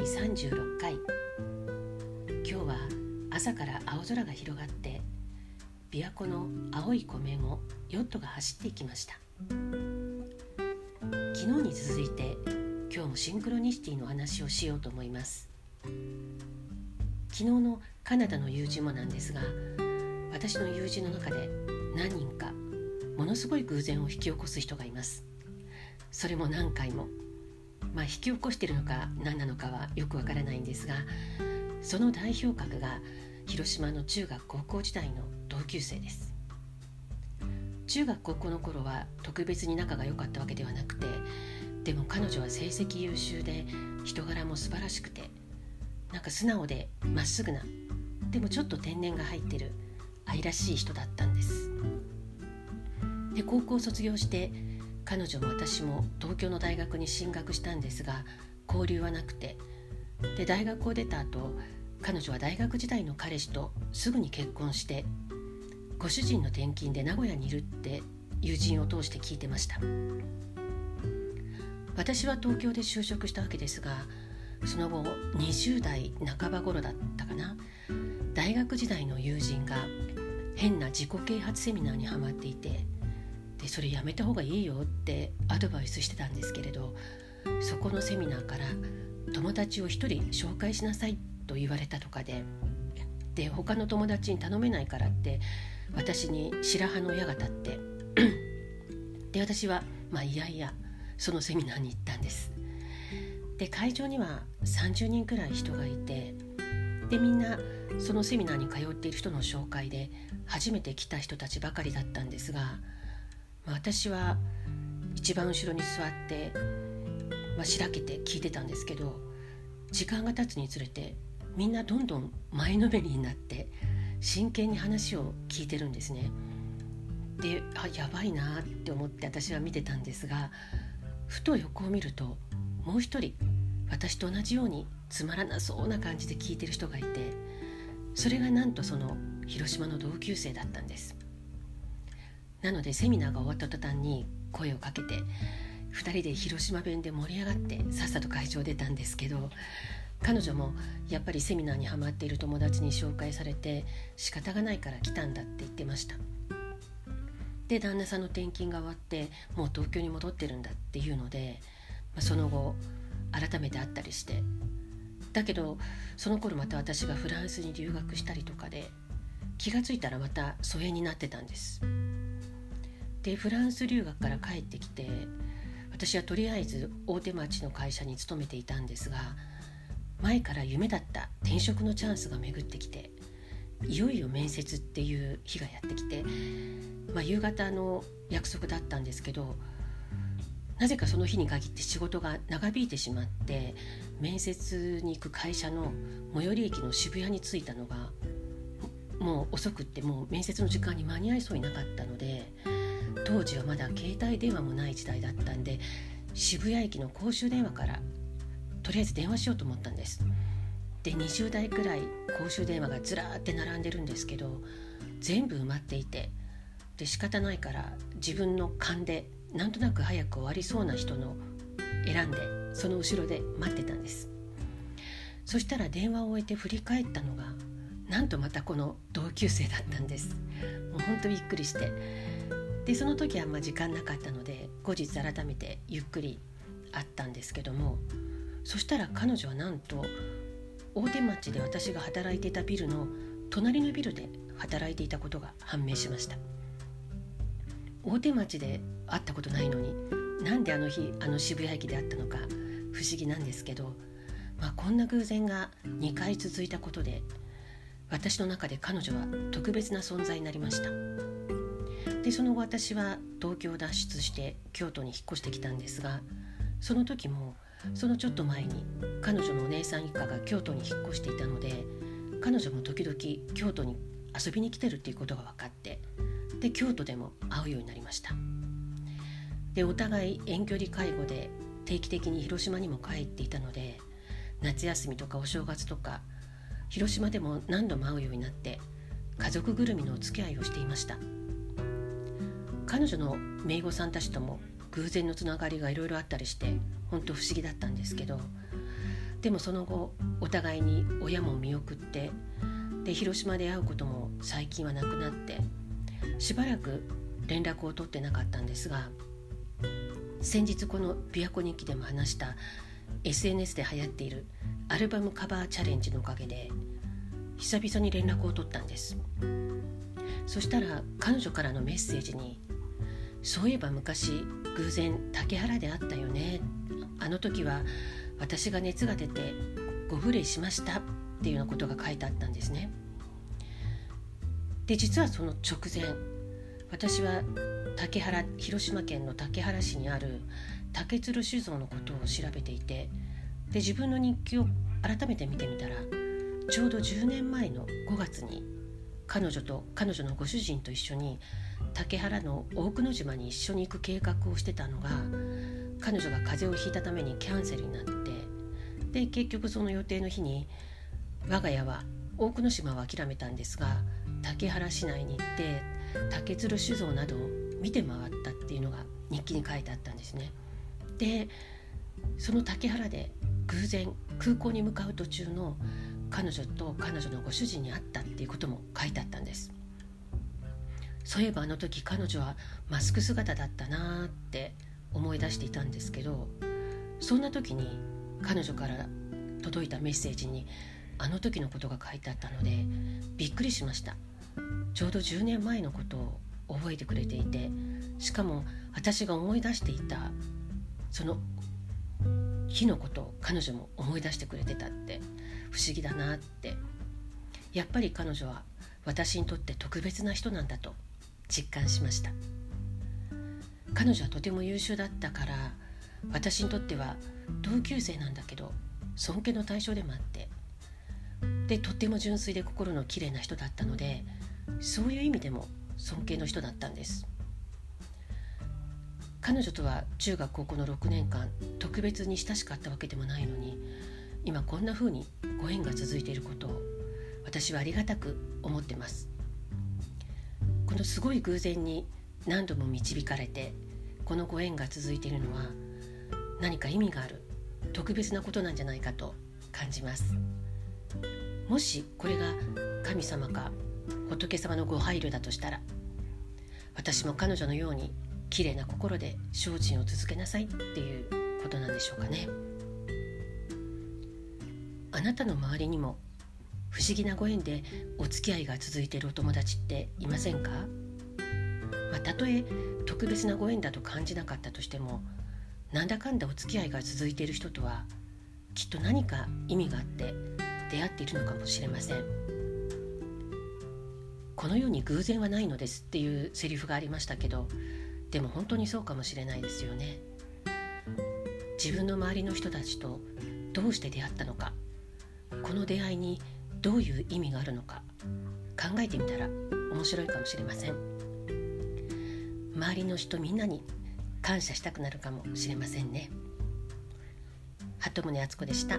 36回。今日は朝から青空が広がって琵琶湖の青い湖面をヨットが走っていきました。昨日に続いて今日もシンクロニシティの話をしようと思います。昨日のカナダの友人もなんですが私の友人の中で何人かものすごい偶然を引き起こす人がいます。それも何回も。まあ、引き起こしているのか何なのかはよくわからないんですがその代表格が広島の中学高校時代の同級生です。中学高校の頃は特別に仲が良かったわけではなくてでも彼女は成績優秀で人柄も素晴らしくてなんか素直でまっすぐなでもちょっと天然が入ってる愛らしい人だったんです。で高校卒業して彼女も私も東京の大学に進学したんですが交流はなくて。で大学を出た後彼女は大学時代の彼氏とすぐに結婚してご主人の転勤で名古屋にいるって友人を通して聞いてました。私は東京で就職したわけですがその後20代半ば頃だったかな。大学時代の友人が変な自己啓発セミナーにはまっていてでそれやめた方がいいよってアドバイスしてたんですけれどそこのセミナーから友達を一人紹介しなさいと言われたとかでで他の友達に頼めないからって私に白羽の矢が立ってで私はまあいやいやそのセミナーに行ったんです。で会場には30人くらい人がいてでみんなそのセミナーに通っている人の紹介で初めて来た人たちばかりだったんですが私は一番後ろに座って、まあ、しらけて聞いてたんですけど時間が経つにつれてみんなどんどん前のめりになって真剣に話を聞いてるんですね。であやばいなって思って私は見てたんですがふと横を見るともう一人私と同じようにつまらなそうな感じで聞いてる人がいてそれがなんとその広島の同級生だったんです。なのでセミナーが終わった途端に声をかけて2人で広島弁で盛り上がってさっさと会場出たんですけど彼女もやっぱりセミナーにはまっている友達に紹介されて仕方がないから来たんだって言ってました。で旦那さんの転勤が終わってもう東京に戻ってるんだっていうので、まあ、その後改めて会ったりして。だけどその頃また私がフランスに留学したりとかで気が付いたらまた疎遠になってたんです。でフランス留学から帰ってきて私はとりあえず大手町の会社に勤めていたんですが前から夢だった転職のチャンスが巡ってきていよいよ面接っていう日がやってきて、まあ、夕方の約束だったんですけどなぜかその日に限って仕事が長引いてしまって面接に行く会社の最寄り駅の渋谷に着いたのがもう遅くってもう面接の時間に間に合いそうになかったので当時はまだ携帯電話もない時代だったんで渋谷駅の公衆電話からとりあえず電話しようと思ったんです。で20台くらい公衆電話がずらーって並んでるんですけど全部埋まっていてで仕方ないから自分の勘でなんとなく早く終わりそうな人の選んでその後ろで待ってたんです。そしたら電話を終えて振り返ったのがなんとまたこの同級生だったんです。もうほんとびっくりして。でその時はあんま時間なかったので後日改めてゆっくり会ったんですけどもそしたら彼女はなんと大手町で私が働いていたビルの隣のビルで働いていたことが判明しました大手町で会ったことないのになんであの日あの渋谷駅で会ったのか不思議なんですけど、まあ、こんな偶然が2回続いたことで私の中で彼女は特別な存在になりました。でその後私は東京を脱出して京都に引っ越してきたんですがその時もそのちょっと前に彼女のお姉さん一家が京都に引っ越していたので彼女も時々京都に遊びに来てるっていうことが分かってで京都でも会うようになりました。でお互い遠距離介護で定期的に広島にも帰っていたので夏休みとかお正月とか広島でも何度も会うようになって家族ぐるみのお付き合いをしていました。彼女の姪御さんたちとも偶然のつながりがいろいろあったりして本当不思議だったんですけどでもその後お互いに親も見送ってで広島で会うことも最近はなくなってしばらく連絡を取ってなかったんですが先日この「琵琶湖日記」でも話した SNS で流行っているアルバムカバーチャレンジのおかげで久々に連絡を取ったんです。そしたら彼女からのメッセージに「そういえば昔偶然竹原で会ったよね。あの時は私が熱が出てご無礼しました」っていうようなことが書いてあったんですね。で実はその直前私は竹原広島県の竹原市にある竹鶴酒造のことを調べていてで自分の日記を改めて見てみたらちょうど10年前の5月に彼女と彼女のご主人と一緒に竹原の大久野島に一緒に行く計画をしてたのが彼女が風邪をひいたためにキャンセルになってで結局その予定の日に我が家は大久野島を諦めたんですが竹原市内に行って竹鶴酒造などを見て回ったっていうのが日記に書いてあったんですね。でその竹原で偶然空港に向かう途中の彼女と彼女のご主人に会ったっていうことも書いてあったんです。そういえばあの時彼女はマスク姿だったなーって思い出していたんですけどそんな時に彼女から届いたメッセージにあの時のことが書いてあったのでびっくりしました。ちょうど10年前のことを覚えてくれていてしかも私が思い出していたその日のことを彼女も思い出してくれてたって不思議だなって。やっぱり彼女は私にとって特別な人なんだと実感しました。彼女はとても優秀だったから私にとっては同級生なんだけど尊敬の対象でもあってでとっても純粋で心のきれいな人だったのでそういう意味でも尊敬の人だったんです。彼女とは中学高校の6年間特別に親しかったわけでもないのに今こんな風にご縁が続いていることを私はありがたく思ってます。このすごい偶然に何度も導かれてこのご縁が続いているのは何か意味がある特別なことなんじゃないかと感じます。もしこれが神様か仏様のご配慮だとしたら私も彼女のように綺麗な心で精進を続けなさいっていうことなんでしょうかね。あなたの周りにも不思議なご縁でお付き合いが続いているお友達っていませんか、まあ、たとえ特別なご縁だと感じなかったとしてもなんだかんだお付き合いが続いている人とはきっと何か意味があって出会っているのかもしれません。この世に偶然はないのですっていうセリフがありましたけどでも本当にそうかもしれないですよね。自分の周りの人たちとどうして出会ったのかこの出会いにどういう意味があるのか考えてみたら面白いかもしれません。周りの人みんなに感謝したくなるかもしれませんね。鳩宗敦子でした。